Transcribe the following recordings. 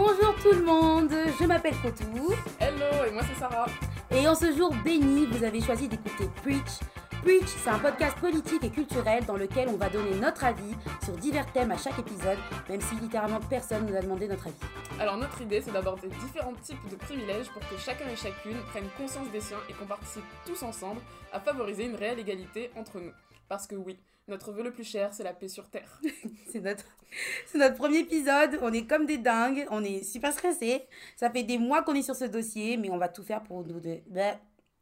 Bonjour tout le monde, je m'appelle Kotou. Hello, et moi c'est Sarah. Et en ce jour béni, vous avez choisi d'écouter Preach. Preach, c'est un podcast politique et culturel dans lequel on va donner notre avis sur divers thèmes à chaque épisode, même si littéralement personne ne nous a demandé notre avis. Alors notre idée c'est d'aborder différents types de privilèges pour que chacun et chacune prennent conscience des siens et qu'on participe tous ensemble à favoriser une réelle égalité entre nous. Parce que oui, notre vœu le plus cher c'est la paix sur Terre. c'est notre, notre premier épisode, on est comme des dingues, on est super stressés. Ça fait des mois qu'on est sur ce dossier, mais on va tout faire pour nous... De... Bah,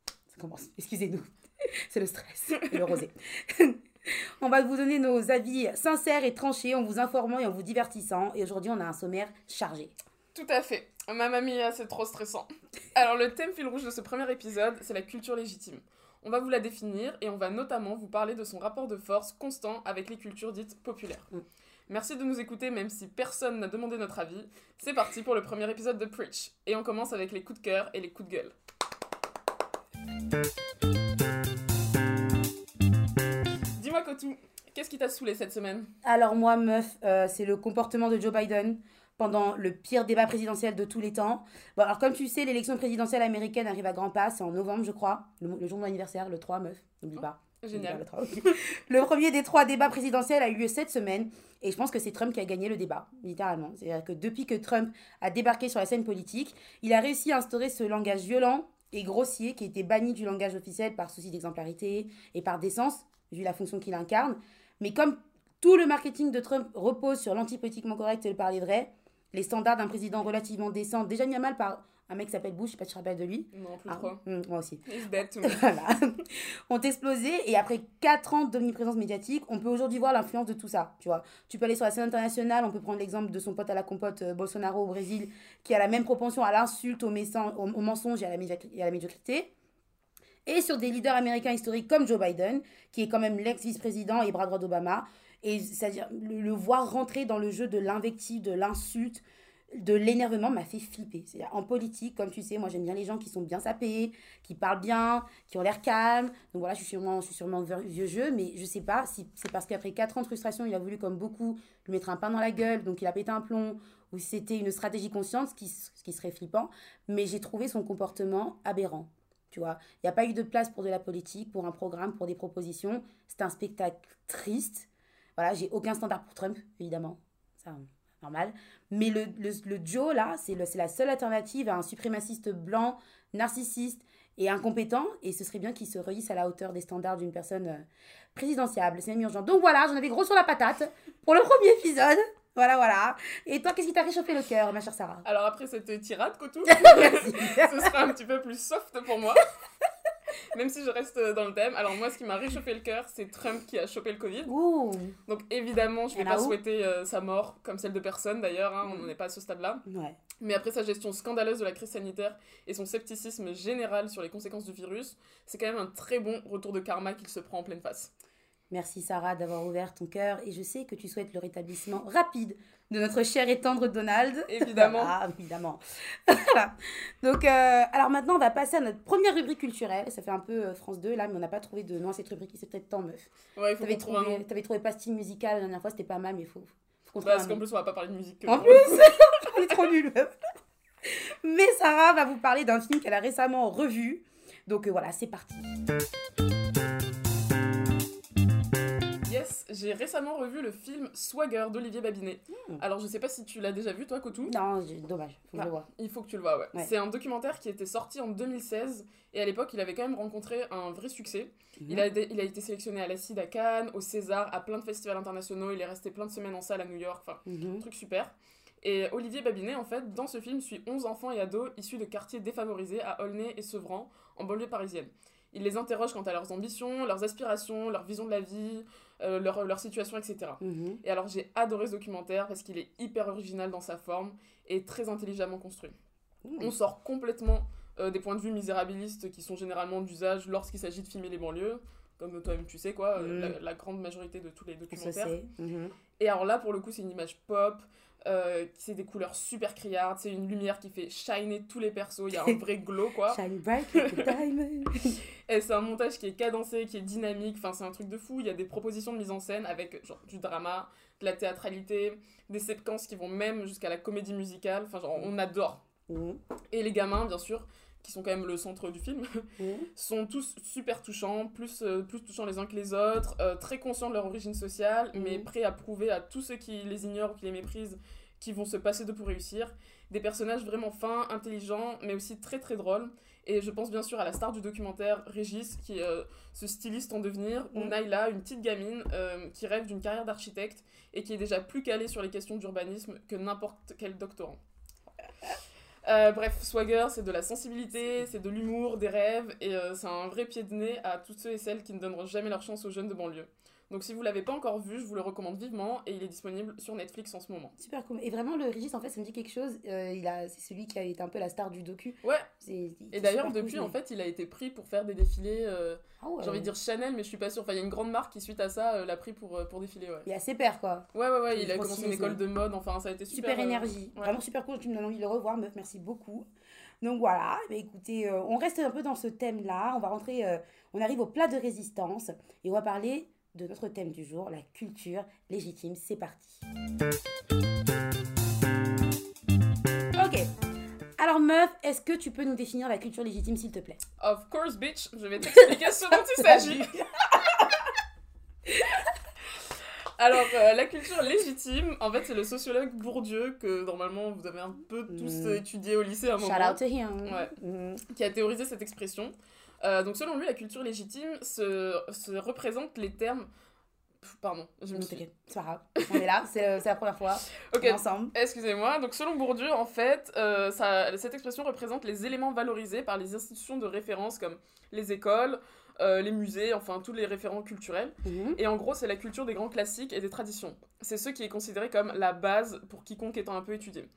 ça commence, excusez-nous. c'est le stress et le rosé. on va vous donner nos avis sincères et tranchés en vous informant et en vous divertissant. Et aujourd'hui, on a un sommaire chargé. Tout à fait. Ma mamie, c'est trop stressant. Alors, le thème fil rouge de ce premier épisode, c'est la culture légitime. On va vous la définir et on va notamment vous parler de son rapport de force constant avec les cultures dites populaires. Mm. Merci de nous écouter même si personne n'a demandé notre avis. C'est parti pour le premier épisode de Preach. Et on commence avec les coups de cœur et les coups de gueule. Dis-moi Kotou, qu'est-ce qui t'a saoulé cette semaine? Alors moi meuf, euh, c'est le comportement de Joe Biden pendant le pire débat présidentiel de tous les temps. Bon, alors comme tu sais, l'élection présidentielle américaine arrive à grands pas, c'est en novembre je crois, le, jour de mon anniversaire, le 3 meuf, n'oublie pas. Oh, génial. le, premier des trois débats présidentiels a eu lieu cette semaine et je pense que c'est Trump qui a gagné le débat, littéralement. C'est-à-dire que depuis que Trump a débarqué sur la scène politique, il a réussi à instaurer ce langage violent et grossier qui était banni du langage officiel par souci d'exemplarité et par décence, vu la fonction qu'il incarne. Mais comme tout le marketing de Trump repose sur l'antipolitiquement correct et le parler vrai, les standards d'un président relativement décent, déjà mis à mal par un mec qui s'appelle Bush, je sais pas si tu te rappelles de lui. Non, plus ah, trop. Hmm, moi aussi. voilà. ont explosé et après 4 ans d'omniprésence médiatique, on peut aujourd'hui voir l'influence de tout ça, tu vois. Tu peux aller sur la scène internationale, on peut prendre l'exemple de son pote à la compote euh, Bolsonaro au Brésil, qui a la même propension à l'insulte, au, au, mensonge et à, la et à la médiocrité. Et sur des leaders américains historiques comme Joe Biden, qui est quand même l'ex-vice-président et bras droit d'Obama, et c'est-à-dire le, voir rentrer dans le jeu de l'invective, de l'insulte, de l'énervement m'a fait flipper. C'est-à-dire en politique, comme tu sais, moi j'aime bien les gens qui sont bien sapés, qui parlent bien, qui ont l'air calmes. Donc voilà, je suis sûrement, je suis sûrement vieux jeu, mais je sais pas si c'est parce qu'après 4 ans de frustration, il a voulu, comme beaucoup, lui mettre un pain dans la gueule, donc il a pété un plomb, ou si c'était une stratégie consciente, ce qui, ce qui serait flippant. Mais j'ai trouvé son comportement aberrant. Tu vois, il n'y a pas eu de place pour de la politique, pour un programme, pour des propositions. C'est un spectacle triste voilà, j'ai aucun standard pour Trump, évidemment. Ça, normal. Mais le, le, le Joe, là, c'est la seule alternative à un suprémaciste blanc, narcissiste et incompétent. Et ce serait bien qu'il se reïsse à la hauteur des standards d'une personne euh, présidentiable. C'est même urgent. Donc voilà, j'en avais gros sur la patate pour le premier épisode. Voilà, voilà. Et toi, qu'est-ce qui t'a réchauffé le cœur, ma chère Sarah? Alors après cette tirade, Kotou, ce sera un petit peu plus soft pour moi. Même si je reste dans le thème. Alors, moi, ce qui m'a réchauffé le cœur, c'est Trump qui a chopé le Covid. Donc, évidemment, je ne vais pas souhaiter euh, sa mort, comme celle de personne d'ailleurs. Hein, On n'en est pas à ce stade-là. Mais après sa gestion scandaleuse de la crise sanitaire et son scepticisme général sur les conséquences du virus, c'est quand même un très bon retour de karma qu'il se prend en pleine face. Merci Sarah d'avoir ouvert ton cœur et je sais que tu souhaites le rétablissement rapide de notre cher et tendre Donald. Évidemment. ah, évidemment. Donc, euh, alors maintenant, on va passer à notre première rubrique culturelle. Ça fait un peu euh, France 2 là, mais on n'a pas trouvé de nom à cette rubrique. C'est peut-être temps, meuf. Ouais, il faut T'avais trouvé, un avais trouvé Pastille musicale la dernière fois, c'était pas mal, mais il faut, Parce qu'en plus, on va pas parler de musique. en plus, on est trop nuls. Mais Sarah va vous parler d'un film qu'elle a récemment revu. Donc euh, voilà, c'est parti. J'ai récemment revu le film Swagger d'Olivier Babinet. Hmm. Alors, je sais pas si tu l'as déjà vu, toi, Kotou Non, dommage, faut que je le vois. Il faut que tu le vois, ouais. C'est un documentaire qui était sorti en 2016 et à l'époque, il avait quand même rencontré un vrai succès. Mhm. Il, a, il a été sélectionné à l'Acide à Cannes, au César, à plein de festivals internationaux. Il est resté plein de semaines en salle à New York, enfin, mhm. truc super. Et Olivier Babinet, en fait, dans ce film, suit 11 enfants et ados issus de quartiers défavorisés à Aulnay et Sevran, en banlieue parisienne. Il les interroge quant à leurs ambitions, leurs aspirations, leur vision de la vie, euh, leur, leur, situation, etc. Mhm. Et alors j'ai adoré ce documentaire parce qu'il est hyper original dans sa forme et très intelligemment construit. On sort complètement euh, des points de vue misérabilistes qui sont généralement d'usage lorsqu'il s'agit de filmer les banlieues. comme toi-même tu sais, quoi, Mm. la, la grande majorité de tous les documentaires. Mhm. Et alors là, pour le coup, c'est une image pop, euh, c'est des couleurs super criardes, c'est une lumière qui fait shiner tous les persos, il y a un vrai glow, quoi. Shine bright. Et c'est un montage qui est cadencé, qui est dynamique, enfin c'est un truc de fou. Il y a des propositions de mise en scène avec genre du drama, de la théâtralité, des séquences qui vont même jusqu'à la comédie musicale. Enfin genre on adore. Mhm. Et les gamins bien sûr, qui sont quand même le centre du film, Mhm. sont tous super touchants, plus, euh, plus touchants les uns que les autres, euh, très conscients de leur origine sociale, Mhm. mais prêts à prouver à tous ceux qui les ignorent ou qui les méprisent qu'ils vont se passer de pour réussir. Des personnages vraiment fins, intelligents, mais aussi très très drôles. Et je pense bien sûr à la star du documentaire, Régis, qui est euh, ce styliste en devenir. Mhm. On a là une petite gamine qui rêve d'une carrière d'architecte et qui est déjà plus calée sur les questions d'urbanisme que n'importe quel doctorant. Euh, bref, Swagger, c'est de la sensibilité, c'est de l'humour, des rêves, et euh, c'est un vrai pied de nez à tous ceux et celles qui ne donneront jamais leur chance aux jeunes de banlieue. Donc si vous l'avez pas encore vu, je vous le recommande vivement, et il est disponible sur Netflix en ce moment. Super cool. Et vraiment, le Régis, en fait, ça me dit quelque chose. Euh, il a, c'est celui qui a été un peu la star du docu. Ouais, et d'ailleurs depuis, cool, en fait, il a été pris pour faire des défilés, euh, Ah ouais. j'ai envie de dire Chanel, mais je suis pas sûre. Enfin, il y a une grande marque qui, suite à ça, euh, l'a pris pour, pour défiler, ouais. Il a ses pairs, quoi. Ouais, ouais, ouais, il a commencé une école de mode, enfin, ça a été super... Super, énergie. ouais. Vraiment super cool. Tu me donnes envie de le revoir, meuf. Merci beaucoup. Donc voilà. Bien, écoutez, on reste un peu dans ce thème-là. On va rentrer. on arrive au plat de résistance. Et on va parler de notre thème du jour, la culture légitime. C'est parti. Ok. Alors, meuf, est-ce que tu peux nous définir la culture légitime, s'il te plaît? Of course, bitch, je vais t'expliquer ce dont il s'agit. Alors, euh, la culture légitime, en fait, c'est le sociologue Bourdieu, que normalement vous avez un peu tous Mm. étudié au lycée à un Shout moment, out to him. Ouais. Mhm. qui a théorisé cette expression. Euh, donc, selon lui, la culture légitime se, se représente les termes. Pardon, je me suis. c'est pas grave. On est là, c'est euh, la première fois. Ok, On est ensemble. Excusez-moi, donc selon Bourdieu, en fait, euh, ça, cette expression représente les éléments valorisés par les institutions de référence comme les écoles, euh, les musées, enfin tous les référents culturels. Mhm. Et en gros, c'est la culture des grands classiques et des traditions. C'est ce qui est considéré comme la base pour quiconque étant un peu étudié.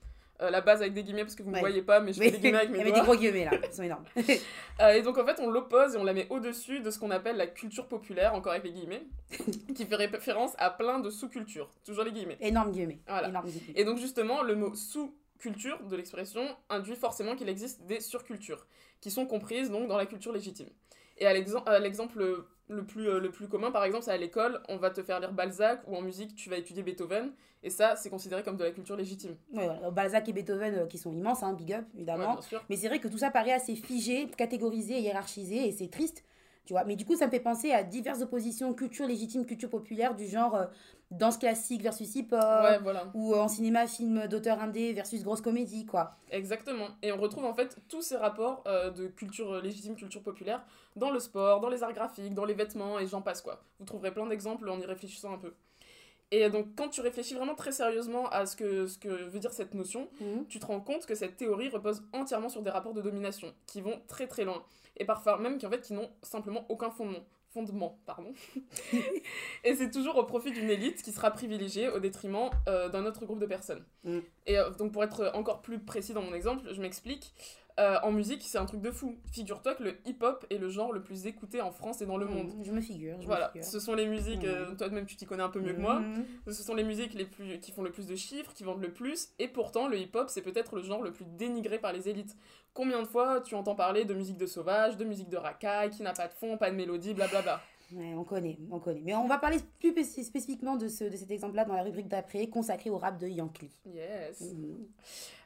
Euh, la base avec des guillemets parce que vous ne Ouais. me voyez pas, mais je fais des guillemets avec mes doigts. des gros guillemets là, ils sont énormes. Euh, et donc en fait, on l'oppose et on la met au-dessus de ce qu'on appelle la culture populaire, encore avec les guillemets, qui fait référence à plein de sous-cultures. Toujours les guillemets. Énorme guillemets. Voilà. Énorme guillemets. Et donc justement, le mot sous-culture de l'expression induit forcément qu'il existe des surcultures, qui sont comprises donc dans la culture légitime. Et à l'exem- à l'exemple le plus, euh, le plus commun, par exemple, c'est à l'école, on va te faire lire Balzac, ou en musique, tu vas étudier Beethoven, et ça, c'est considéré comme de la culture légitime. Ouais, voilà. Balzac et Beethoven euh, qui sont immenses, hein, big up évidemment. Mais c'est vrai que tout ça paraît assez figé, catégorisé, hiérarchisé, et c'est triste, tu vois. Mais du coup, ça me fait penser à diverses oppositions, culture légitime, culture populaire, du genre euh, danse classique versus hip-hop, ouais, voilà. ou euh, en cinéma, film d'auteur indé versus grosse comédie, quoi. Exactement. Et on retrouve en fait tous ces rapports euh, de culture euh, légitime, culture populaire, dans le sport, dans les arts graphiques, dans les vêtements, et j'en passe quoi. Vous trouverez plein d'exemples en y réfléchissant un peu. Et donc quand tu réfléchis vraiment très sérieusement à ce que, ce que veut dire cette notion, Mhm. tu te rends compte que cette théorie repose entièrement sur des rapports de domination, qui vont très très loin, et parfois même qui en fait qui n'ont simplement aucun fondement. Fondement, pardon. et c'est toujours au profit d'une élite qui sera privilégiée au détriment euh, d'un autre groupe de personnes. Mm. Et euh, donc pour être encore plus précis dans mon exemple, je m'explique. Euh, en musique, c'est un truc de fou. Figure-toi que le hip-hop est le genre le plus écouté en France et dans le Mhm. monde. Je me figure. Je Voilà, me figure. ce sont les musiques, euh, Mhm. toi-même tu t'y connais un peu mieux que moi, Mhm. ce sont les musiques les plus, qui font le plus de chiffres, qui vendent le plus, et pourtant le hip-hop c'est peut-être le genre le plus dénigré par les élites. Combien de fois tu entends parler de musique de sauvage, de musique de racaille, qui n'a pas de fond, pas de mélodie, blablabla. Ouais, on connaît, on connaît. Mais on va parler plus spéc- spécifiquement de, ce, de cet exemple-là dans la rubrique d'après, consacrée au rap de Yankee. Yes. Mhm.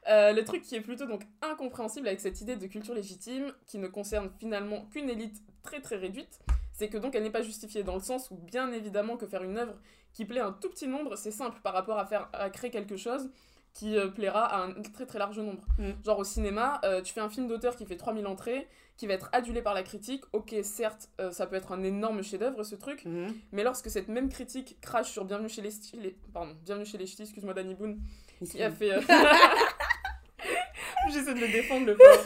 Euh, le truc qui est plutôt donc incompréhensible avec cette idée de culture légitime, qui ne concerne finalement qu'une élite très très réduite, c'est que donc elle n'est pas justifiée dans le sens où bien évidemment que faire une œuvre qui plaît à un tout petit nombre, c'est simple par rapport à faire à créer quelque chose qui euh, plaira à un très très large nombre. Mm. Genre au cinéma, euh, tu fais un film d'auteur qui fait 3000 entrées, qui va être adulé par la critique, ok certes euh, ça peut être un énorme chef-d'œuvre ce truc, Mhm. mais lorsque cette même critique crache sur Bienvenue chez les, Ch'tis- les- pardon, Bienvenue chez les Ch'tis, excuse-moi Danny Boone, qui a fait. J'essaie de le défendre, le pauvre.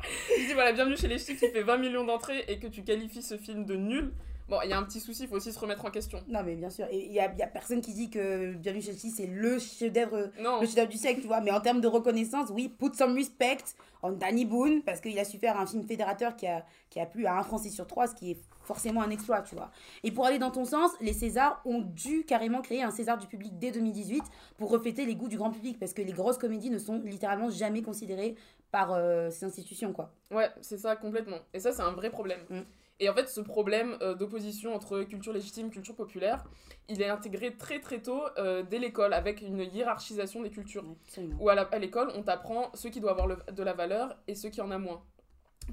Je dis voilà, bienvenue chez les Ch'tis qui fait 20 millions d'entrées et que tu qualifies ce film de nul. Bon, il y a un petit souci, il faut aussi se remettre en question. Non, mais bien sûr. Et il y a, y a personne qui dit que Bienvenue chez Chelsea, c'est le chef-d'œuvre chef-d'œuvre du siècle, tu vois. Mais en termes de reconnaissance, oui, put some respect on Danny Boone, parce qu'il a su faire un film fédérateur qui a, qui a plu à un Français sur trois, ce qui est forcément un exploit, tu vois. Et pour aller dans ton sens, les Césars ont dû carrément créer un César du public dès 2018 pour refléter les goûts du grand public, parce que les grosses comédies ne sont littéralement jamais considérées par euh, ces institutions, quoi. Ouais, c'est ça, complètement. Et ça, c'est un vrai problème. Mm. Et en fait, ce problème euh, d'opposition entre culture légitime, culture populaire, il est intégré très très tôt euh, dès l'école, avec une hiérarchisation des cultures. Absolument. Où à l'école, on t'apprend ce qui doit avoir le- de la valeur et ce qui en a moins.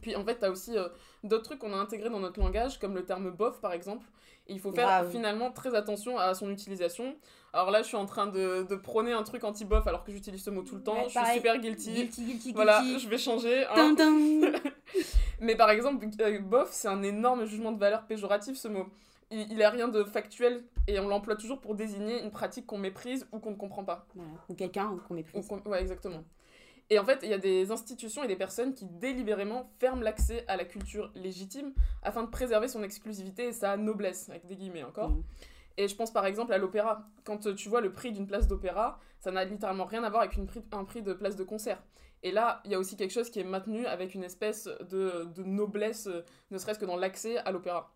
Puis en fait, t'as aussi euh, d'autres trucs qu'on a intégrés dans notre langage, comme le terme bof par exemple. Et il faut faire finalement très attention à son utilisation. Alors là, je suis en train de, de prôner un truc anti-bof alors que j'utilise ce mot tout le temps. Ouais, je suis super guilty. Guilty, guilty, Voilà, guilty. je vais changer. hein. Mais par exemple, euh, bof, c'est un énorme jugement de valeur péjoratif ce mot. Il, il a rien de factuel et on l'emploie toujours pour désigner une pratique qu'on méprise ou qu'on ne comprend pas. Voilà. Ou quelqu'un qu'on Ou méprise. ouais, exactement. Et en fait, il y a des institutions et des personnes qui délibérément ferment l'accès à la culture légitime afin de préserver son exclusivité et sa noblesse, avec des guillemets encore. Mhm. Et je pense par exemple à l'opéra. Quand euh, tu vois le prix d'une place d'opéra, ça n'a littéralement rien à voir avec une prix- un prix de place de concert. Et là, il y a aussi quelque chose qui est maintenu avec une espèce de, de noblesse, euh, ne serait-ce que dans l'accès à l'opéra.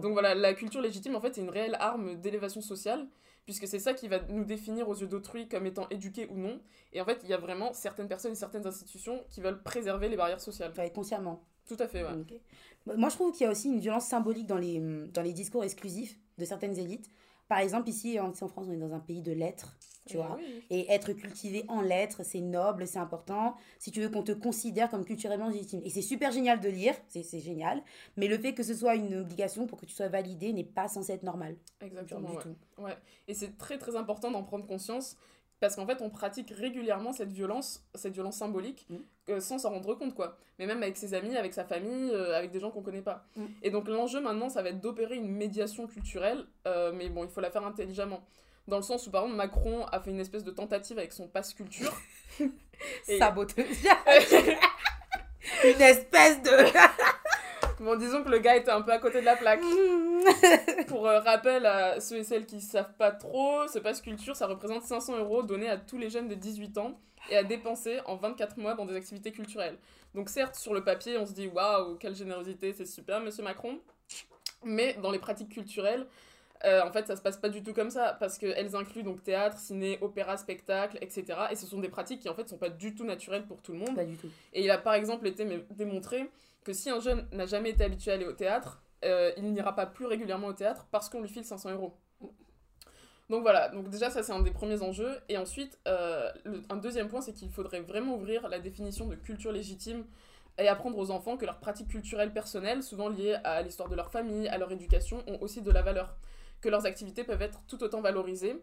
Donc voilà, la culture légitime, en fait, c'est une réelle arme d'élévation sociale, puisque c'est ça qui va nous définir aux yeux d'autrui comme étant éduqués ou non. Et en fait, il y a vraiment certaines personnes et certaines institutions qui veulent préserver les barrières sociales. Ouais, consciemment. Tout à fait, ouais. Moi, je trouve qu'il y a aussi une violence symbolique dans les, dans les discours exclusifs de certaines élites. Par exemple, ici en, en France, on est dans un pays de lettres, tu Euh, vois. oui. Et être cultivé en lettres, c'est noble, c'est important. Si tu veux qu'on te considère comme culturellement légitime. Et c'est super génial de lire, c'est génial. Mais le fait que ce soit une obligation pour que tu sois validé n'est pas censé être normal. Exactement, du ouais. tout. Ouais. Et c'est très très important d'en prendre conscience parce qu'en fait on pratique régulièrement cette violence, cette violence symbolique Mm. euh, sans s'en rendre compte quoi. Mais même avec ses amis, avec sa famille, euh, avec des gens qu'on connaît pas. Mm. Et donc l'enjeu maintenant ça va être d'opérer une médiation culturelle, euh, mais bon il faut la faire intelligemment. Dans le sens où par exemple Macron a fait une espèce de tentative avec son passe culture. Et- Saboteuse. une espèce de. bon disons que le gars était un peu à côté de la plaque. Pour euh, rappel à ceux et celles qui savent pas trop, ce passe culture, ça représente 500 euros donnés à tous les jeunes de 18 ans et à dépenser en 24 mois dans des activités culturelles. Donc certes, sur le papier, on se dit waouh, quelle générosité, c'est super, monsieur Macron. Mais dans les pratiques culturelles, euh, en fait, ça se passe pas du tout comme ça parce qu'elles incluent donc théâtre, ciné, opéra, spectacle, etc. Et ce sont des pratiques qui en fait sont pas du tout naturelles pour tout le monde. Pas du tout. Et il a par exemple été démontré que si un jeune n'a jamais été habitué à aller au théâtre, euh, il n'ira pas plus régulièrement au théâtre parce qu'on lui file 500 euros. Donc voilà, donc déjà ça c'est un des premiers enjeux. Et ensuite, euh, un deuxième point, c'est qu'il faudrait vraiment ouvrir la définition de culture légitime et apprendre aux enfants que leurs pratiques culturelles personnelles, souvent liées à l'histoire de leur famille, à leur éducation, ont aussi de la valeur. Que leurs activités peuvent être tout autant valorisées.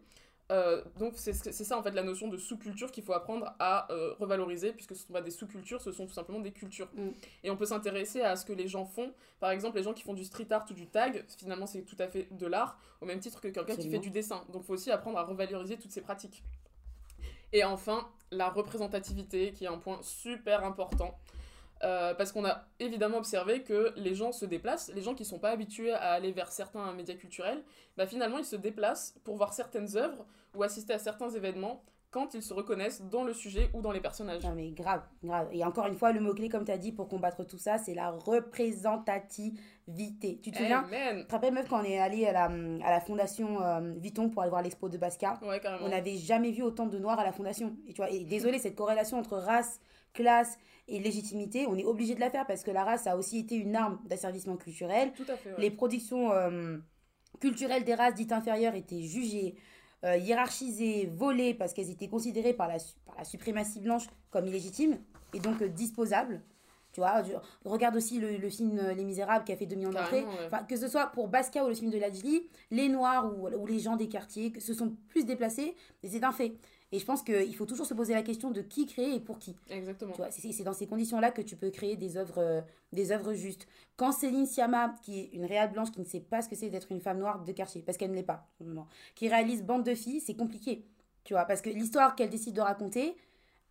Euh, donc c'est ça en fait la notion de sous-culture qu'il faut apprendre à euh, revaloriser, puisque ce sont pas des sous-cultures, ce sont tout simplement des cultures. Mm. Et on peut s'intéresser à ce que les gens font. Par exemple, les gens qui font du street art ou du tag, finalement c'est tout à fait de l'art, au même titre que quelqu'un qui fait du dessin. Donc il faut aussi apprendre à revaloriser toutes ces pratiques. Et enfin, la représentativité, qui est un point super important. Euh, parce qu'on a évidemment observé que les gens se déplacent, les gens qui sont pas habitués à aller vers certains médias culturels, bah finalement ils se déplacent pour voir certaines œuvres ou assister à certains événements quand ils se reconnaissent dans le sujet ou dans les personnages. Non mais grave, grave. Et encore une fois, le mot-clé, comme tu as dit, pour combattre tout ça, c'est la représentativité. Tu te souviens? Amen. Tu te rappelles, meuf, quand on est allé à la, à la fondation euh, Vuitton pour aller voir l'expo de Basquiat Ouais. On n'avait jamais vu autant de noirs à la fondation. Et, tu vois, et désolé, cette corrélation entre race, classe et légitimité, on est obligé de la faire parce que la race a aussi été une arme d'asservissement culturel. Tout à fait. ouais. Les productions euh, culturelles des races dites inférieures étaient jugées, euh, hiérarchisées, volées parce qu'elles étaient considérées par la, par la suprématie blanche comme illégitimes et donc euh, disposables. Tu vois, je- regarde aussi le, le film Les Misérables qui a fait 2 millions d'entrées. Carrément, ouais. Enfin, que ce soit pour Basquiat ou le film de Lajli, les Noirs ou, ou les gens des quartiers se sont plus déplacés, et c'est un fait. Et je pense qu'il faut toujours se poser la question de qui créer et pour qui. Exactement. Tu vois, c'est dans ces conditions-là que tu peux créer des œuvres, euh, des œuvres justes. Quand Céline Sciamma, qui est une réelle blanche qui ne sait pas ce que c'est d'être une femme noire de quartier, parce qu'elle ne l'est pas, qui réalise Bande de filles, c'est compliqué. Tu vois, parce que l'histoire qu'elle décide de raconter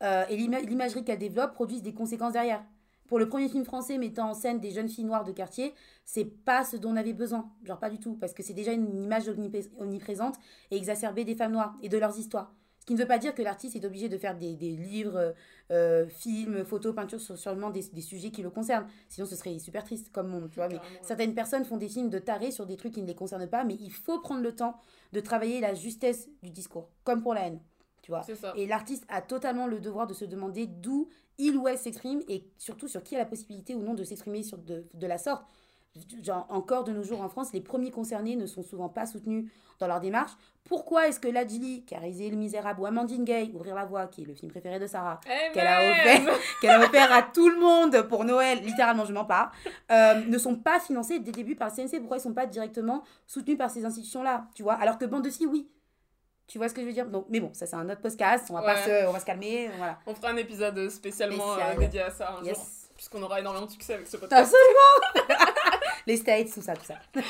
euh, et l'ima- l'imagerie qu'elle développe produisent des conséquences derrière. Pour le premier film français mettant en scène des jeunes filles noires de quartier, c'est pas ce dont on avait besoin. Genre pas du tout, parce que c'est déjà une image omnipré- omniprésente et exacerbée des femmes noires et de leurs histoires. Ce qui ne veut pas dire que l'artiste est obligé de faire des, des livres, euh, films, photos, peintures sur seulement des, des sujets qui le concernent. Sinon, ce serait super triste comme monde, tu vois. Mais Carrément, certaines personnes font des films de tarés sur des trucs qui ne les concernent pas, mais il faut prendre le temps de travailler la justesse du discours, comme pour la haine, tu vois. Et l'artiste a totalement le devoir de se demander d'où il ou elle s'exprime et surtout sur qui a la possibilité ou non de s'exprimer de, de la sorte. Genre, encore de nos jours en France, les premiers concernés ne sont souvent pas soutenus dans leur démarche. Pourquoi est-ce que Ladjili, qui a réalisé Le Misérable, ou Amandine Gay, Ouvrir la voie, qui est le film préféré de Sarah, qu'elle a offert, qu'elle a offert à tout le monde pour Noël, littéralement, je m'en pars, euh, ne sont pas financés dès le début par le CNC. Pourquoi ils sont pas directement soutenus par ces institutions-là, tu vois? Alors que Bande de oui. Tu vois ce que je veux dire? Donc, mais bon, ça c'est un autre podcast, on va, pas se, on va se calmer, voilà. On fera un épisode spécialement Spécial. euh, dédié à ça un jour, puisqu'on aura énormément de succès avec ce podcast. Absolument Les States, tout ça, tout ça.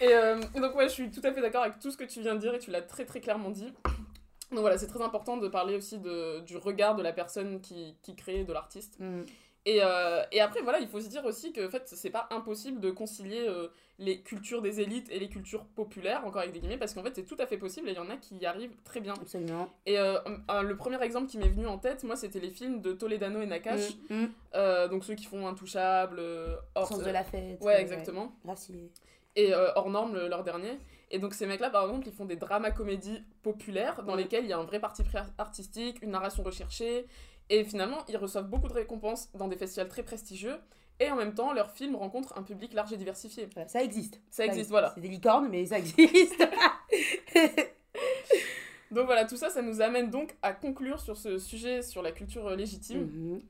Et, euh, et donc ouais, je suis tout à fait d'accord avec tout ce que tu viens de dire et tu l'as très très clairement dit. Donc voilà, c'est très important de parler aussi de, du regard de la personne qui, qui crée, de l'artiste. Mm. Et, euh, et après, voilà, il faut se dire aussi que en fait, c'est pas impossible de concilier euh, les cultures des élites et les cultures populaires, encore avec des guillemets, parce qu'en fait, c'est tout à fait possible et il y en a qui y arrivent très bien. Absolument. Et euh, le premier exemple qui m'est venu en tête, moi, c'était les films de Toledano et Nakash, Mm, mm. donc ceux qui font Intouchable, euh, hors, Sens de la fête. Ouais, exactement. Et hors norme, le- leur dernier. Et donc, ces mecs-là, par exemple, ils font des dramas comédies populaires dans Ouais. lesquels il y a un vrai parti pris artistique, une narration recherchée. Et finalement, ils reçoivent beaucoup de récompenses dans des festivals très prestigieux. Et en même temps, leurs films rencontrent un public large et diversifié. Voilà, ça existe. Ça existe, voilà. C'est des licornes, mais ça existe. Donc voilà, tout ça, ça nous amène donc à conclure sur ce sujet sur la culture euh, légitime. Mhm.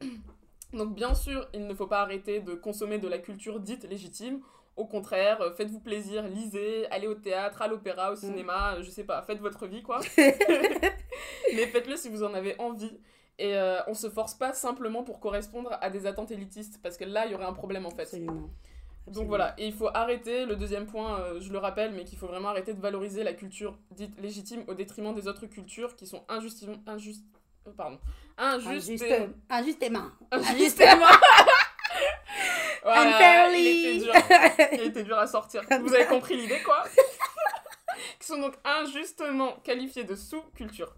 Donc bien sûr, il ne faut pas arrêter de consommer de la culture dite légitime. Au contraire, euh, faites-vous plaisir, lisez, allez au théâtre, à l'opéra, au cinéma, euh, je sais pas, faites votre vie quoi. Mais faites-le si vous en avez envie. Et euh, on se force pas simplement pour correspondre à des attentes élitistes, parce que là, il y aurait un problème en fait. Absolument. Donc voilà, et il faut arrêter, le deuxième point, euh, je le rappelle, mais qu'il faut vraiment arrêter de valoriser la culture dite légitime au détriment des autres cultures qui sont injustement... Injust... euh, Pardon. Injustes... Injuste, injustement. Injustement. Voilà, Unfairly. il était dur. Il était dur à sortir. Vous avez compris l'idée, quoi? Qui sont donc injustement qualifiés de sous-culture.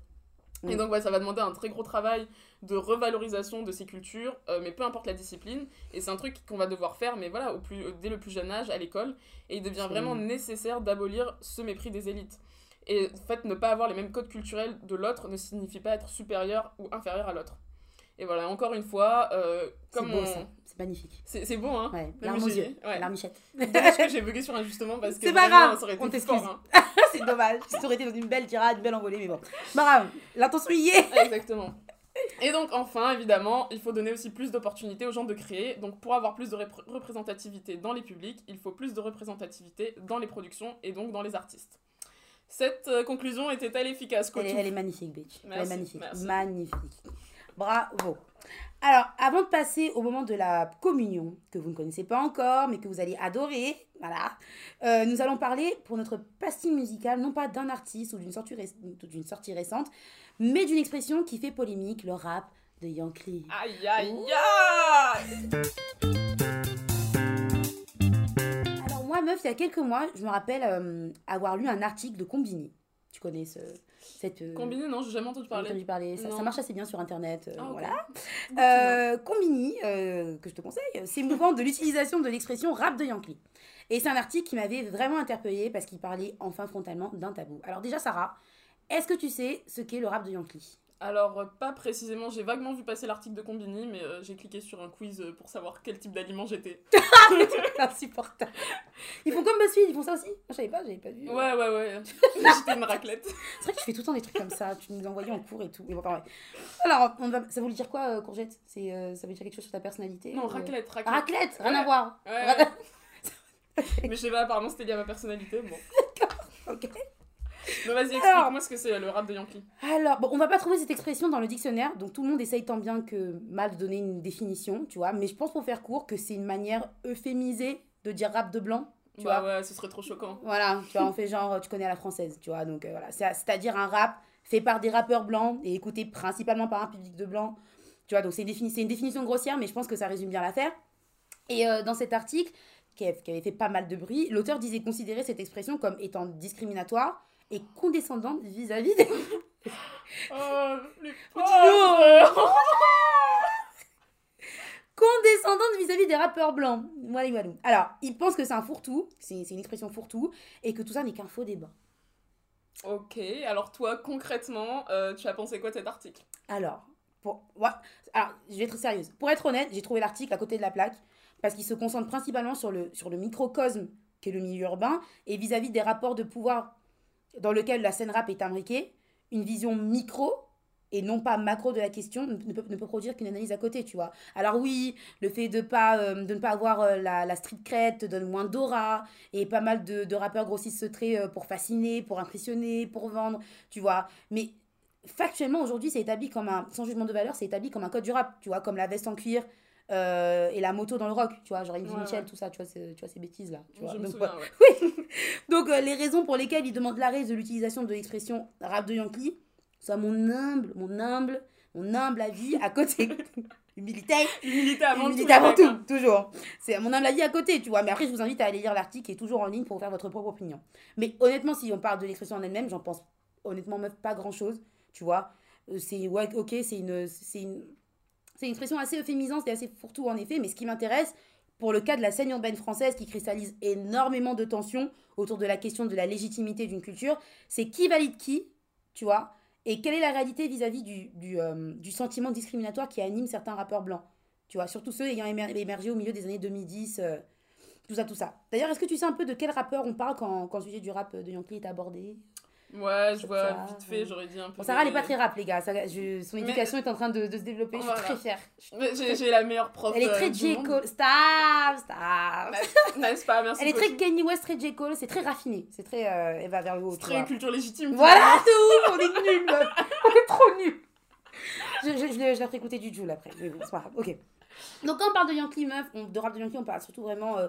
Et Mm. donc, ouais, ça va demander un très gros travail de revalorisation de ces cultures, euh, mais peu importe la discipline. Et c'est un truc qu'on va devoir faire, mais voilà, au plus, dès le plus jeune âge, à l'école. Et il devient vraiment nécessaire d'abolir ce mépris des élites. Et en fait, ne pas avoir les mêmes codes culturels de l'autre ne signifie pas être supérieur ou inférieur à l'autre. Et voilà, encore une fois, euh, comme beau on-. C'est magnifique. C'est beau, hein Ouais. Larmes aux yeux. ouais. Larmichette. Dommage que j'ai bugué sur injustement parce que C'est pas grave, ça aurait été on t'excuse. hein. c'est dommage. Ça aurait été dans une belle tirade, une belle envolée, mais bon. Pas grave. L'intention y est. Exactement. Et donc enfin, évidemment, il faut donner aussi plus d'opportunités aux gens de créer. Donc pour avoir plus de repré- représentativité dans les publics, il faut plus de représentativité dans les productions et donc dans les artistes. Cette euh, conclusion était-elle efficace, Elle est, elle est magnifique, bitch. elle est magnifique. merci. Magnifique. Bravo. Alors, avant de passer au moment de la communion, que vous ne connaissez pas encore, mais que vous allez adorer, voilà, euh, nous allons parler pour notre pastille musicale, non pas d'un artiste ou d'une sortie, sortie récente, mais d'une expression qui fait polémique, le rap de Yankee. Aïe aïe aïe Alors moi, meuf, il y a quelques mois, je me rappelle euh, avoir lu un article de Combini. Tu connais ce, cette... euh, Combiné, non, j'ai jamais entendu parler. entendu parler ça, marche assez bien sur internet, euh, Ah, voilà. Euh, Combini, que je te conseille, s'émouvant de l'utilisation de l'expression rap de Yankee. Et c'est un article qui m'avait vraiment interpellée parce qu'il parlait enfin frontalement d'un tabou. Alors déjà, Sarah, est-ce que tu sais ce qu'est le rap de Yankee? Alors, euh, pas précisément, j'ai vaguement vu passer l'article de Combini, mais euh, j'ai cliqué sur un quiz euh, pour savoir quel type d'aliment j'étais. Insupportable. Ils font comme BuzzFeed, ils font ça aussi? Je savais pas, j'avais pas vu. Ouais, ouais, ouais. j'étais une raclette. C'est vrai que tu fais tout le temps des trucs comme ça, tu nous envoyais en cours et tout. Mais bon, pareil. Alors, on va... ça veut dire quoi, euh, courgette? C'est, euh, Ça veut dire quelque chose sur ta personnalité Non, raclette, raclette. Raclette, rien Ouais. à voir. Ouais, ouais. Mais je sais pas, apparemment c'était lié à ma personnalité. Bon. Ok. Mais vas-y, explique-moi ce que c'est le rap de Yankee. Alors, bon, on va pas trouver cette expression dans le dictionnaire, donc tout le monde essaye tant bien que mal de donner une définition, tu vois. Mais je pense pour faire court que c'est une manière euphémisée de dire rap de blanc, tu bah vois. ouais, ce serait trop choquant. Voilà, tu vois, on fait genre, tu connais à la française, tu vois. Donc euh, voilà, C'est- c'est-à-dire un rap fait par des rappeurs blancs et écouté principalement par un public de blancs, tu vois. Donc c'est une, défini- c'est une définition grossière, mais je pense que ça résume bien l'affaire. Et euh, dans cet article, qui avait fait pas mal de bruit, l'auteur disait considérer cette expression comme étant discriminatoire et condescendante vis-à-vis des... Oh, les. Condescendante vis-à-vis des rappeurs blancs. Voilà, voilà. Alors, ils pensent que c'est un fourre-tout, c'est c'est une expression fourre-tout, et que tout ça n'est qu'un faux débat. Ok, alors toi, concrètement, euh, tu as pensé quoi de cet article? Alors, pour... ouais. Alors, je vais être sérieuse. Pour être honnête, j'ai trouvé l'article à côté de la plaque, parce qu'il se concentre principalement sur le, sur le microcosme qu'est le milieu urbain, et vis-à-vis des rapports de pouvoir dans lequel la scène rap est imbriquée, une vision micro et non pas macro de la question ne peut, ne peut produire qu'une analyse à côté, tu vois. Alors oui, le fait de, pas, euh, de ne pas avoir euh, la, la street cred donne moins d'aura, et pas mal de, de rappeurs grossissent ce trait euh, pour fasciner, pour impressionner, pour vendre, tu vois. Mais factuellement, aujourd'hui, c'est établi comme un, sans jugement de valeur, c'est établi comme un code du rap, tu vois, comme la veste en cuir euh, et la moto dans le rock, tu vois, genre Eddie Ouais, Mitchell, ouais. tout ça, tu vois, tu vois ces bêtises-là. tu vois. Je me Donc, souviens, ouais. Donc, euh, les raisons pour lesquelles il demande l'arrêt de l'utilisation de l'expression rap de Yankee, soit mon humble, mon humble, mon humble avis à côté. Humilité. Humilité avant tout. Humilité avant les mecs, tout, hein. toujours. C'est mon humble avis à côté, tu vois. Mais après, je vous invite à aller lire l'article qui est toujours en ligne pour vous faire votre propre opinion. Mais honnêtement, si on parle de l'expression en elle-même, j'en pense honnêtement meuf, pas grand-chose, tu vois. Euh, C'est, ouais, ok, c'est une, c'est une, c'est une expression assez euphémisante et assez fourre-tout en effet, mais ce qui m'intéresse, pour le cas de la scène urbaine française qui cristallise énormément de tensions autour de la question de la légitimité d'une culture, c'est qui valide qui, tu vois, et quelle est la réalité vis-à-vis du, euh, sentiment discriminatoire qui anime certains rappeurs blancs, tu vois, surtout ceux ayant émer- émergé au milieu des années 2010, euh, tout ça, tout ça. D'ailleurs, est-ce que tu sais un peu de quel rappeur on parle quand, quand le sujet du rap de Yankee est abordé? Ouais, je vois, Ça, vite fait, ouais. j'aurais dit un peu. Bon, Sarah, elle est pas très rap, les gars. Je- son Mais- éducation est en train de, de se développer. Je suis très fière. J'ai la meilleure prof. Elle est euh, très J. Cole. Stop, stop. N'est-ce pas? Merci. Elle est très. Kanye West, très J. Cole. C'est très raffiné. C'est très. euh, elle va vers le haut. C'est très vois. culture légitime. Voilà, c'est ouf. On est nuls, meuf. On est trop nuls. Je, je, je, ferai écouter du Joule après. Mais bon, c'est pas grave. Ok. Donc, quand on parle de Yankee, meuf, on- de rap de Yankee, on parle surtout vraiment euh,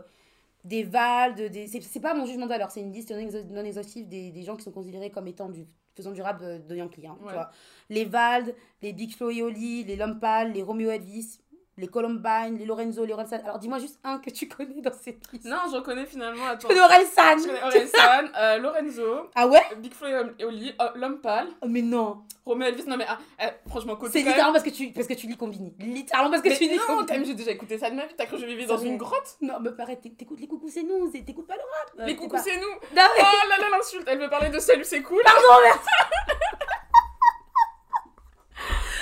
des Vals, de, des. C'est pas mon jugement de valeur, c'est une liste non, exha- non exhaustive des, des gens qui sont considérés comme étant du faisant du rap de, de Yankee. hein, tu vois. Les Vald, les Big Flo et Oli, les Lompal, les Romeo Elvis, les Columbine, les Lorenzo, les Orelsan. Alors, dis-moi juste un que tu connais dans cette liste. Non, j'en connais finalement. Attends. Les Orelsan Je connais Orelsan, euh, Lorenzo, Ah ouais? Big Flo et Oli, L'Homme Pâle, Oh, Mais non Romeo Elvis. Non, mais ah, eh, franchement. C'est littéralement parce que tu, parce que tu lis Combini. Littéralement parce que Mais tu lis non, quand même, j'ai déjà écouté ça de ma vie. T'as cru que je vivais dans une grotte? Non, mais arrête, t'éc- t'écoutes les coucous, c'est nous, t'écoutes pas le rap. Les Euh, coucous, c'est nous. Non, mais- Oh là là, l'insulte. Elle veut parler de salut, c'est cool. Pardon, merci.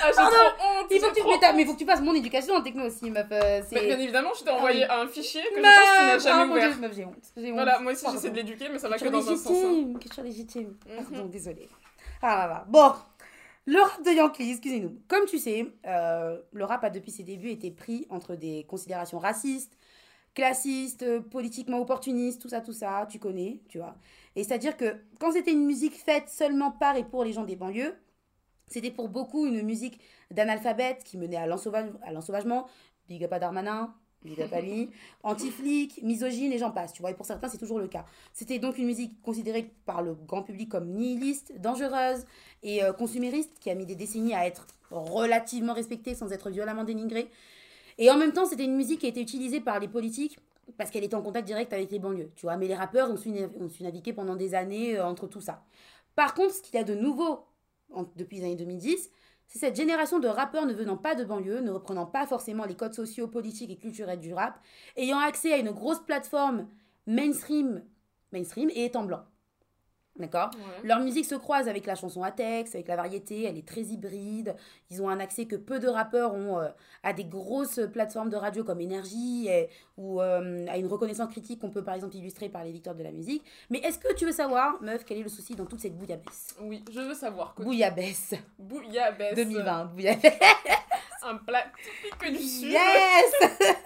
Ah, j'ai. Il faut que tu, mais faut que fasses mon éducation en techno aussi, meuf. euh, Mais bien évidemment, je t'ai Ah envoyé oui. un fichier que je Meuf, pense que tu n'as jamais mon ouvert. Dieu, meuf, j'ai honte. j'ai honte. Voilà, moi aussi j'essaie de l'éduquer, mais ça va que dans un sens. hein. légitime, culture légitime. Mhm. Pardon, désolée. Ah là là. Bon, le rap de Yankee, excusez-nous. Comme tu sais, euh, le rap a depuis ses débuts été pris entre des considérations racistes, classistes, euh, politiquement opportunistes, tout ça, tout ça, tu connais, tu vois. Et c'est-à-dire que quand c'était une musique faite seulement par et pour les gens des banlieues, c'était pour beaucoup une musique d'analphabètes qui menait à l'ensauvage- à l'ensauvagement. Big up à Darmanin, big up à lui. Anti-flic, misogyne et j'en passe, tu vois. Et pour certains, c'est toujours le cas. C'était donc une musique considérée par le grand public comme nihiliste, dangereuse et euh, consumériste, qui a mis des décennies à être relativement respectée sans être violemment dénigrée. Et en même temps, c'était une musique qui a été utilisée par les politiques parce qu'elle était en contact direct avec les banlieues, tu vois. Mais les rappeurs ont su, ont su naviguer pendant des années euh, entre tout ça. Par contre, ce qu'il y a de nouveau depuis les années 2010, c'est cette génération de rappeurs ne venant pas de banlieue, ne reprenant pas forcément les codes sociaux, politiques et culturels du rap, ayant accès à une grosse plateforme mainstream, mainstream et étant blanc. D'accord Ouais. leur musique se croise avec la chanson à texte, avec la variété, elle est très hybride. Ils ont un accès que peu de rappeurs ont euh, à des grosses plateformes de radio comme Énergie ou euh, à une reconnaissance critique qu'on peut par exemple illustrer par les victoires de la musique. Mais est-ce que tu veux savoir, meuf, quel est le souci dans toute cette bouillabaisse? Oui, je veux savoir. Coty. Bouillabaisse Bouillabaisse. 2020, bouillabaisse. Un plat typique du sud. Yes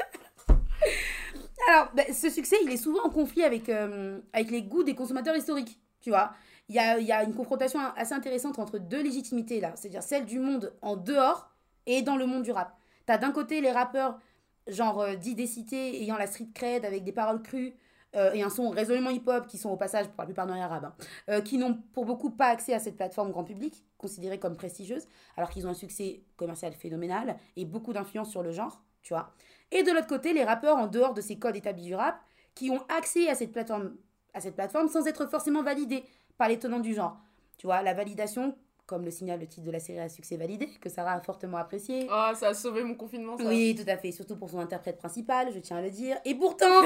Alors, ben, ce succès, il est souvent en conflit avec, euh, avec les goûts des consommateurs historiques, tu vois. Il y a, y a une confrontation assez intéressante entre deux légitimités, là. C'est-à-dire celle du monde en dehors et dans le monde du rap. T'as d'un côté les rappeurs, genre euh, cités, ayant la street cred, avec des paroles crues, euh, et un son résolument hip-hop, qui sont au passage, pour la plupart non arabes, hein, euh, qui n'ont pour beaucoup pas accès à cette plateforme grand public, considérée comme prestigieuse, alors qu'ils ont un succès commercial phénoménal et beaucoup d'influence sur le genre, tu vois. Et de l'autre côté, les rappeurs en dehors de ces codes établis du rap, qui ont accès à cette plateforme, à cette plateforme sans être forcément validés par les tenants du genre. Tu vois, la validation comme le signale le titre de la série à succès validé, que Sarah a fortement apprécié. Ah, ça a sauvé mon confinement, ça. Oui, tout à fait, surtout pour son interprète principal, je tiens à le dire. Et pourtant,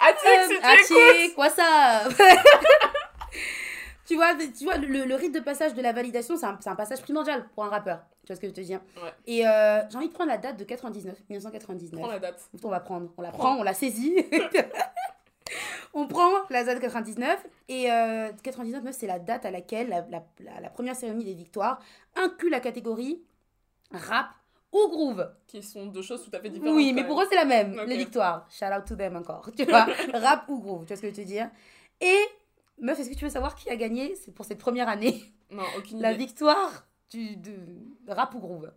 Atik, Euh, si tu quoi ça Tu vois, tu vois le, le rite de passage de la validation, c'est un, passage primordial pour un rappeur. Tu vois ce que je veux te dire Ouais. Et euh, j'ai envie de prendre la date de 99, 1999. Prends la date. On va prendre, on la prend, on la saisit. on prend la date 99 et euh, 99 meuf, c'est la date à laquelle la, la- la- la première cérémonie des victoires inclut la catégorie rap ou groove. Qui sont deux choses tout à fait différentes. Oui, mais pour eux c'est la même, les victoires. Shout out to them encore, tu vois. rap ou groove, tu vois ce que je veux te dire. Et meuf, est-ce que tu veux savoir qui a gagné C'est pour cette première année Non, aucune la idée. victoire du de rap ou groove.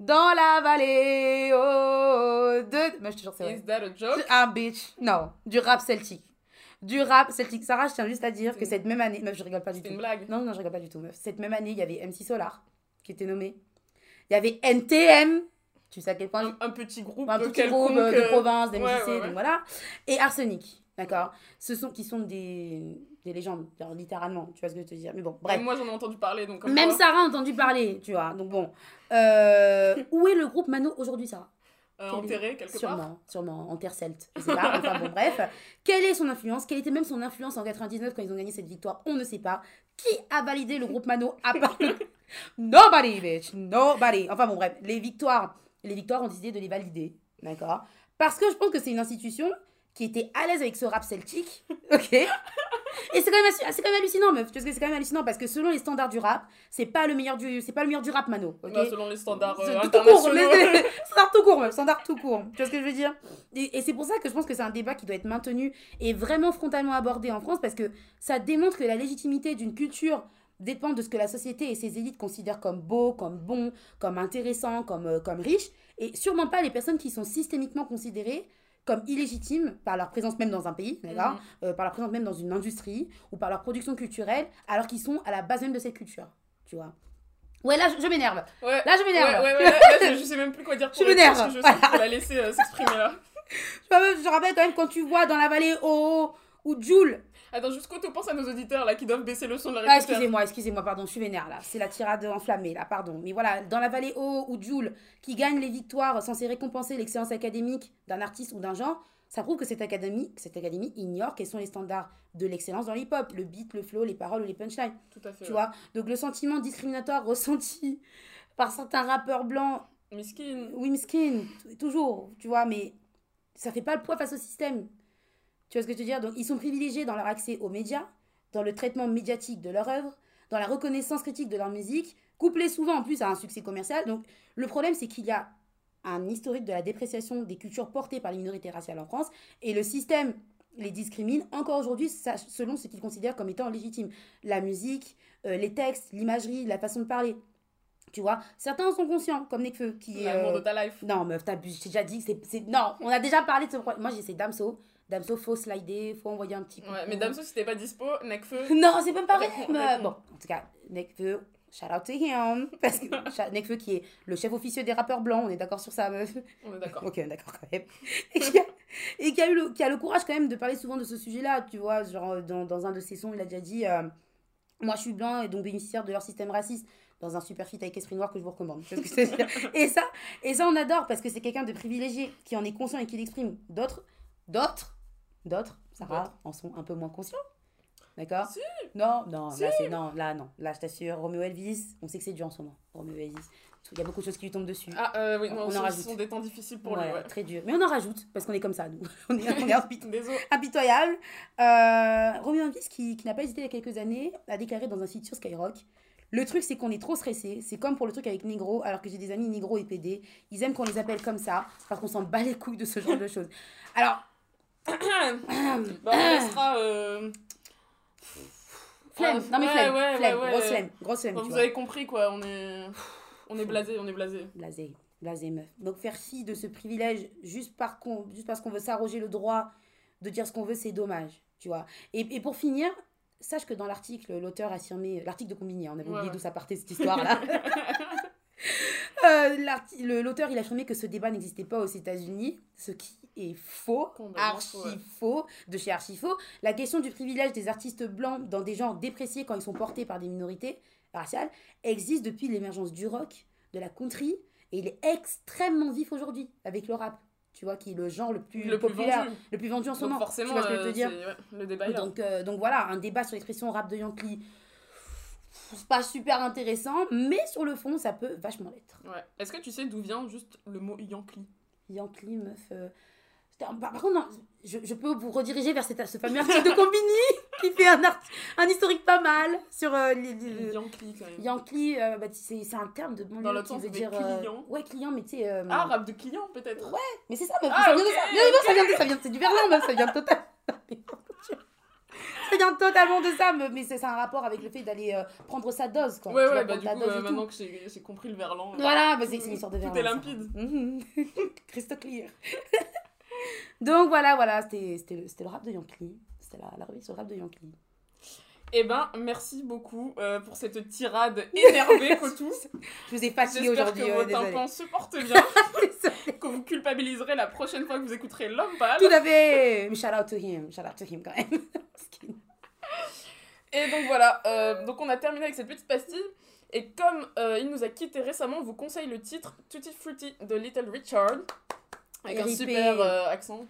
Dans la vallée oh, de... Moi, je te jure, c'est vrai. Is that a joke? Un bitch. Non, du rap celtique. Du rap celtique. Sarah, je tiens juste à dire que C'est- cette même année... Meuf, je rigole pas du tout. une blague. Non, non, je rigole pas du tout, meuf. Cette même année, il y avait MC Solar, qui était nommé. Il y avait NTM. Tu sais à quel point... Un, un petit groupe un petit quelconque, groupe de euh, province, des ouais, MJC, ouais, ouais. donc voilà. Et Arsenic, d'accord? Ce sont... Qui sont des, des légendes, genre, littéralement. Tu vois ce que je veux te dire Mais bon, bref. Moi, j'en ai entendu parler, donc Même quoi, Sarah a entendu parler, tu vois. Donc bon. Euh, où est le groupe Mano aujourd'hui, Sarah? Euh, enterré quelque Sûrement, part. sûrement, en terre celte. Je sais pas. Enfin bon, bref. Quelle est son influence? Quelle était même son influence en 99 quand ils ont gagné cette victoire? On ne sait pas. Qui a validé le groupe Mano à part Nobody, bitch. Nobody. Enfin bon, bref. Les victoires, les victoires ont décidé de les valider. D'accord? Parce que je pense que c'est une institution qui était à l'aise avec ce rap celtique. Ok Et c'est quand, même c'est quand même hallucinant, meuf. Parce que c'est quand même hallucinant? Parce que selon les standards du rap, c'est pas le meilleur du, c'est pas le meilleur du rap, Mano. Bah, selon les standards euh, c'est tout court, internationaux. mais- standard tout court, meuf, standard tout court. Tu vois ce que je veux dire? Et, et c'est pour ça que je pense que c'est un débat qui doit être maintenu et vraiment frontalement abordé en France parce que ça démontre que la légitimité d'une culture dépend de ce que la société et ses élites considèrent comme beau, comme bon, comme intéressant, comme, euh, comme riche, et sûrement pas les personnes qui sont systémiquement considérées comme illégitimes par leur présence même dans un pays, d'accord Mhm. Euh, par leur présence même dans une industrie ou par leur production culturelle, alors qu'ils sont à la base même de cette culture, tu vois. Ouais, là, je, je m'énerve. Ouais. Là, je m'énerve. ouais, ouais, là, je, je sais même plus quoi dire pour Je elle, m'énerve. je sais la laisser euh, s'exprimer là. Je rappelle quand même quand tu vois dans la vallée Oh ou Joule. Attends, jusqu'au tu pense à nos auditeurs là qui doivent baisser le son de leur Ah, excusez-moi, excusez-moi, pardon, je suis vénère là. C'est la tirade enflammée là, pardon. Mais voilà, dans la vallée haut ou Joule, qui gagne les victoires censées récompenser l'excellence académique d'un artiste ou d'un genre, ça prouve que cette académie, cette académie ignore quels sont les standards de l'excellence dans l'hip-hop, le beat, le flow, les paroles ou les punchlines. Tout à fait. Tu ouais. vois Donc le sentiment discriminatoire ressenti par certains rappeurs blancs, Miskin. oui, miskin, toujours, tu vois, mais ça fait pas le poids face au système. Tu vois ce que je veux dire? Donc ils sont privilégiés dans leur accès aux médias, dans le traitement médiatique de leur œuvre, dans la reconnaissance critique de leur musique, couplé souvent en plus à un succès commercial. Donc le problème c'est qu'il y a un historique de la dépréciation des cultures portées par les minorités raciales en France et le système les discrimine encore aujourd'hui selon ce qu'ils considèrent comme étant légitime. La musique, euh, les textes, l'imagerie, la façon de parler. Tu vois, certains en sont conscients, comme Nekfeu, qui est... Euh, de ta life. non, meuf, t'abuses. J'ai déjà dit que c'est-. Non, on a déjà parlé de ce problème. Moi, j'ai c'est Damso. Damso, faut slider, faut envoyer un petit coup. Ouais, mais Damso, si t'es pas dispo, Necfeu. Non, c'est même pas vrai. Bon, en tout cas, Nekfeu, shout out to him. Parce que Nekfeu, qui est le chef officieux des rappeurs blancs, on est d'accord sur ça, meuf. On est d'accord. Ok, d'accord, quand même. Et qui a, et qui a eu le, qui a le courage, quand même, de parler souvent de ce sujet-là. Tu vois, genre, dans, dans un de ses sons, il a déjà dit euh, Moi, je suis blanc et donc bénéficiaire de leur système raciste. Dans un super feat avec Esprit Noir que je vous recommande. Que et, ça, et ça, on adore parce que c'est quelqu'un de privilégié qui en est conscient et qui l'exprime. D'autres, d'autres, d'autres, Sarah, en sont un peu moins conscients. D'accord Si. Non, non, là, c'est, non, là, non. Là, je t'assure, Roméo Elvis, on sait que c'est dur en ce moment. Roméo Elvis. Il y a beaucoup de choses qui lui tombent dessus. Ah, euh, oui, non, On en ce- rajoute. ce sont des temps difficiles pour Ouais, lui, ouais. très dur. Mais on en rajoute, parce qu'on est comme ça, nous. on est, on est impitoyable. Euh, Roméo Elvis, qui, qui n'a pas hésité il y a quelques années, a déclaré dans un site sur Skyrock Le truc, c'est qu'on est trop stressé. C'est comme pour le truc avec Negro, alors que j'ai des amis Negro et PD. Ils aiment qu'on les appelle comme ça, parce qu'on s'en bat les couilles de ce genre de choses. Alors, Bah, on laissera. euh, flemme. Ah, non, mais ouais, flemme. ouais, flemme. ouais, Grosse flemme. Grosse flemme, vous vois. avez compris quoi, on est. On est blasé, on est blasé. Blasé, blasé meuf. Donc faire fi de ce privilège juste, par con, juste parce qu'on veut s'arroger le droit de dire ce qu'on veut, c'est dommage, tu vois. Et, et pour finir, sache que dans l'article, l'auteur affirmait, l'article de Combini, hein, on avait oublié d'où ça partait cette histoire-là. Euh, L'auteur, il affirmait que ce débat n'existait pas aux États-Unis, ce qui est faux, archi faux, de chez archi faux. La question du privilège des artistes blancs dans des genres dépréciés quand ils sont portés par des minorités raciales existe depuis l'émergence du rock, de la country, et il est extrêmement vif aujourd'hui avec le rap. Tu vois, qui est le genre le plus Le plus populaire, vendu. le plus vendu en ce moment. forcément, tu vois ce que je veux euh, te dire c'est- ouais, le débat est là. donc, euh, donc voilà, un débat sur l'expression rap de Yankee, c'est pas super intéressant, mais sur le fond, ça peut vachement l'être. Ouais. Est-ce que tu sais d'où vient juste le mot Yankee? Yankee, meuf. euh, Par par contre, non, je, je peux vous rediriger vers cette- ce fameux article de Combini qui fait un, art- un historique pas mal sur euh, les, les- Yankee quand même. Yankee. euh, bah, c'est un terme de banlieue Dans l'autre sens, veut dire. euh, client. ouais, client, mais tu sais. euh, Ah, rap de client peut-être Ouais, mais c'est ça, meuf. Ah, ça vient de ça. Non, non, ça vient de ça. Vient de, c'est du verlan, meuf. Ça vient de total. Ça vient totalement de ça, mais c'est un rapport avec le fait d'aller euh, prendre sa dose, quoi. Ouais, Tu ouais, bah du coup, euh, tout. maintenant que j'ai compris le verlan. euh, Voilà, bah, c'est une sorte de Tout verlan. est ça. limpide. Mhm. Crystal clear. Donc voilà, voilà, c'était le, rap de Yankee. C'était la, la revue sur le rap de Yankee. Eh ben, merci beaucoup euh, pour cette tirade énervée, Kotou. Je vous ai fatigué J'espère aujourd'hui, que euh, vos tympans se portent bien, que vous culpabiliserez la prochaine fois que vous écouterez L'Homme Pâle. Tout à fait. Shout out to him, shout out to him quand même. Et donc voilà, euh, donc on a terminé avec cette petite pastille. Et comme euh, il nous a quitté récemment, on vous conseille le titre Tutti Frutti de Little Richard. Avec un super euh, accent.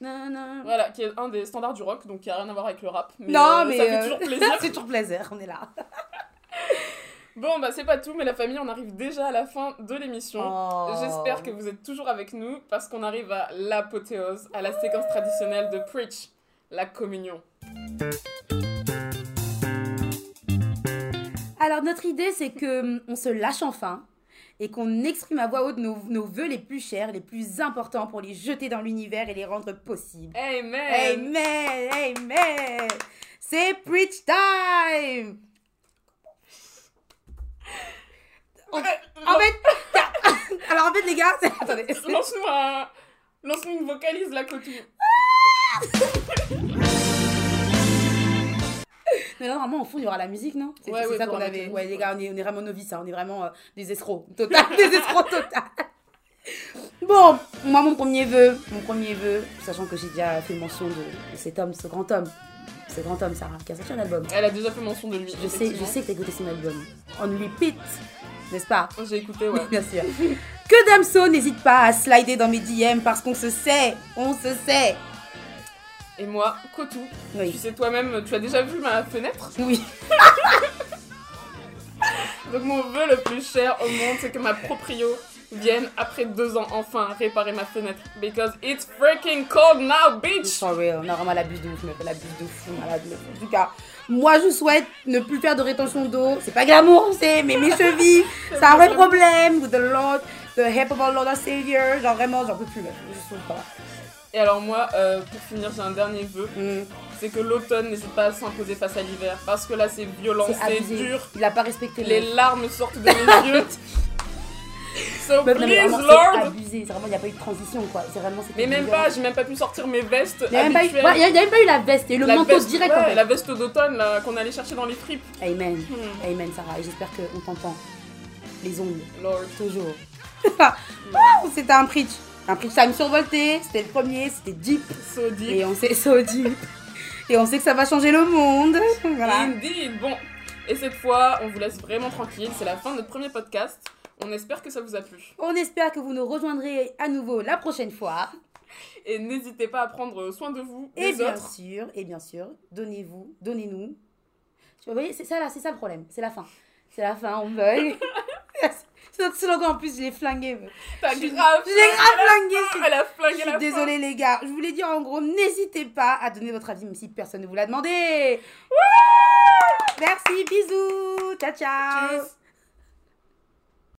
Non, non. Voilà, qui est un des standards du rock, donc qui a rien à voir avec le rap. Mais, non, euh, mais. ça fait euh, toujours plaisir. c'est toujours plaisir, on est là. Bon, bah c'est pas tout, mais la famille, on arrive déjà à la fin de l'émission. Oh. J'espère que vous êtes toujours avec nous parce qu'on arrive à l'apothéose, à la séquence traditionnelle de Preach, la communion. Alors, notre idée, c'est que hum, on se lâche enfin et qu'on exprime à voix haute nos, nos vœux les plus chers, les plus importants pour les jeter dans l'univers et les rendre possibles. Amen! Amen, amen. C'est preach time. En, en fait, alors en fait les gars, attendez, Lance-nous un... Lance-nous une vocalise, la Cotou. Mais normalement au fond il y aura la musique, non? C'est Ouais, ouais, ça qu'on avait. Ouais les gars, on est, on est vraiment novices, hein, on est vraiment euh, des escrocs, total, des escrocs total. Bon, moi mon premier vœu, mon premier vœu, sachant que j'ai déjà fait mention de, cet homme, ce grand homme, ce grand homme Sarah, qui a sorti un album. Elle a déjà fait mention de lui. Je sais, je sais que t'as écouté son album. On repeat, n'est-ce pas? J'ai écouté, ouais. Bien sûr. Que Damso n'hésite pas à slider dans mes DM parce qu'on se sait, on se sait. Et moi, Kotou, tu sais toi-même, tu as déjà vu ma fenêtre Oui. Donc mon vœu le plus cher au monde, c'est que ma proprio vienne, après deux ans, enfin réparer ma fenêtre. Because it's freaking cold now, bitch! For real. On a vraiment l'abus de ouf, mais l'abus de fou, malade. En tout cas, moi je souhaite ne plus faire de rétention d'eau. C'est pas glamour, c'est, mais mes chevilles, c'est un vrai problème. With the Lord, the help of our Lord and Savior. Genre vraiment, j'en peux plus, mec. Je souffre pas. Et alors moi, euh, pour finir, j'ai un dernier vœu, Mm. c'est que l'automne n'hésite pas à s'imposer face à l'hiver. Parce que là, c'est violent, C'est dur, Il a pas respecté les le- larmes sortent de mes yeux. So non, please, vraiment, c'est Lord! abusé. Vraiment, il n'y a pas eu de transition, quoi. C'est vraiment, Mais même pas, j'ai même pas pu sortir mes vestes Il n'y a, même pas eu- ouais, y a- y a même pas eu la veste et le La manteau veste- direct ouais, en fait. la veste d'automne là, qu'on allait chercher dans les fripes. Amen. Hmm, Amen, Sarah. Et j'espère qu'on t'entend. Les ongles, Lord. toujours. Wow, c'était un preach. Un preach time survolté. C'était le premier, c'était deep. So deep. Et on sait, so deep. Et on sait que ça va changer le monde. Voilà. Indeed. Bon, et cette fois, on vous laisse vraiment tranquille. C'est la fin de notre premier podcast. On espère que ça vous a plu. On espère que vous nous rejoindrez à nouveau la prochaine fois. Et n'hésitez pas à prendre soin de vous, Et des bien autres. sûr, et bien sûr, donnez-vous, donnez-nous. Tu vois, vous voyez, c'est ça là, c'est ça le problème. C'est la fin. C'est la fin, on bug. C'est notre slogan en plus, je l'ai flingué. T'as grave. Je l'ai grave flingué. je suis Elle a flingué Je la suis fin. désolée les gars, je voulais dire en gros, n'hésitez pas à donner votre avis même si personne ne vous l'a demandé. Merci, bisous, ciao ciao. Tchuss.